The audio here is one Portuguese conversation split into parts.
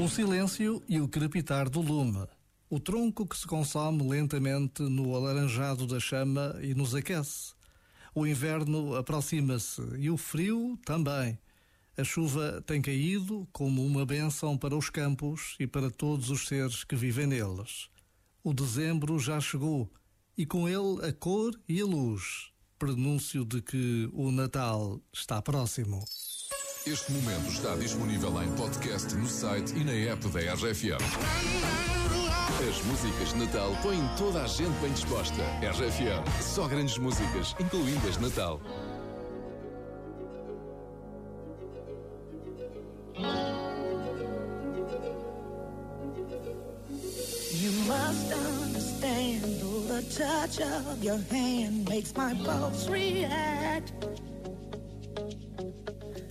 O silêncio e o crepitar do lume. O tronco que se consome lentamente no alaranjado da chama e nos aquece. O inverno aproxima-se e o frio também. A chuva tem caído como uma bênção para os campos e para todos os seres que vivem neles. O dezembro já chegou e com ele a cor e a luz, prenúncio de que o Natal está próximo. Este momento está disponível em podcast no site e na app da RFM. As músicas de Natal põem toda a gente bem disposta. RFM, só grandes músicas, incluindo as de Natal. You must understand, the touch of your hand makes my pulse react.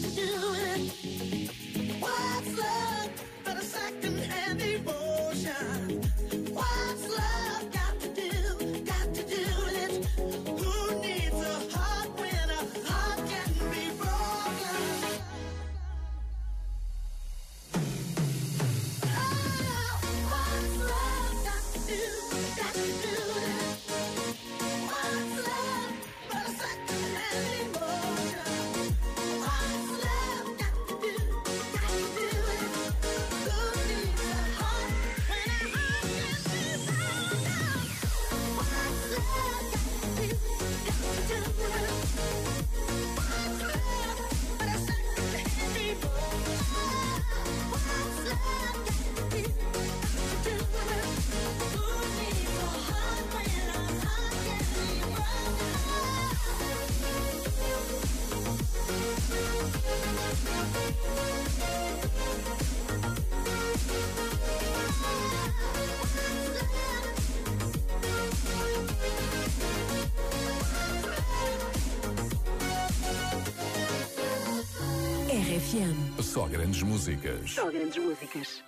Do? FM. Só grandes músicas. Só grandes músicas.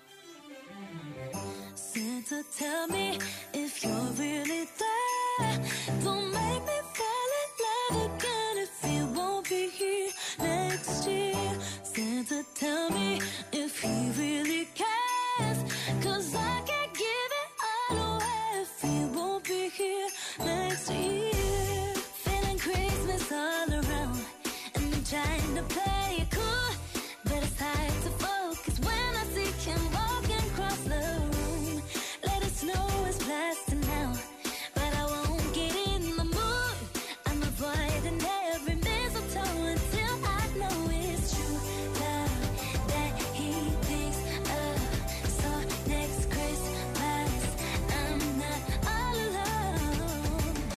Santa, tell me if you're really there. Don't make me fall in love again if you won't be here next year. Santa, tell me if he really cares. Cause I can't give it all away if he won't be here next year. Feeling Christmas all around and trying to play.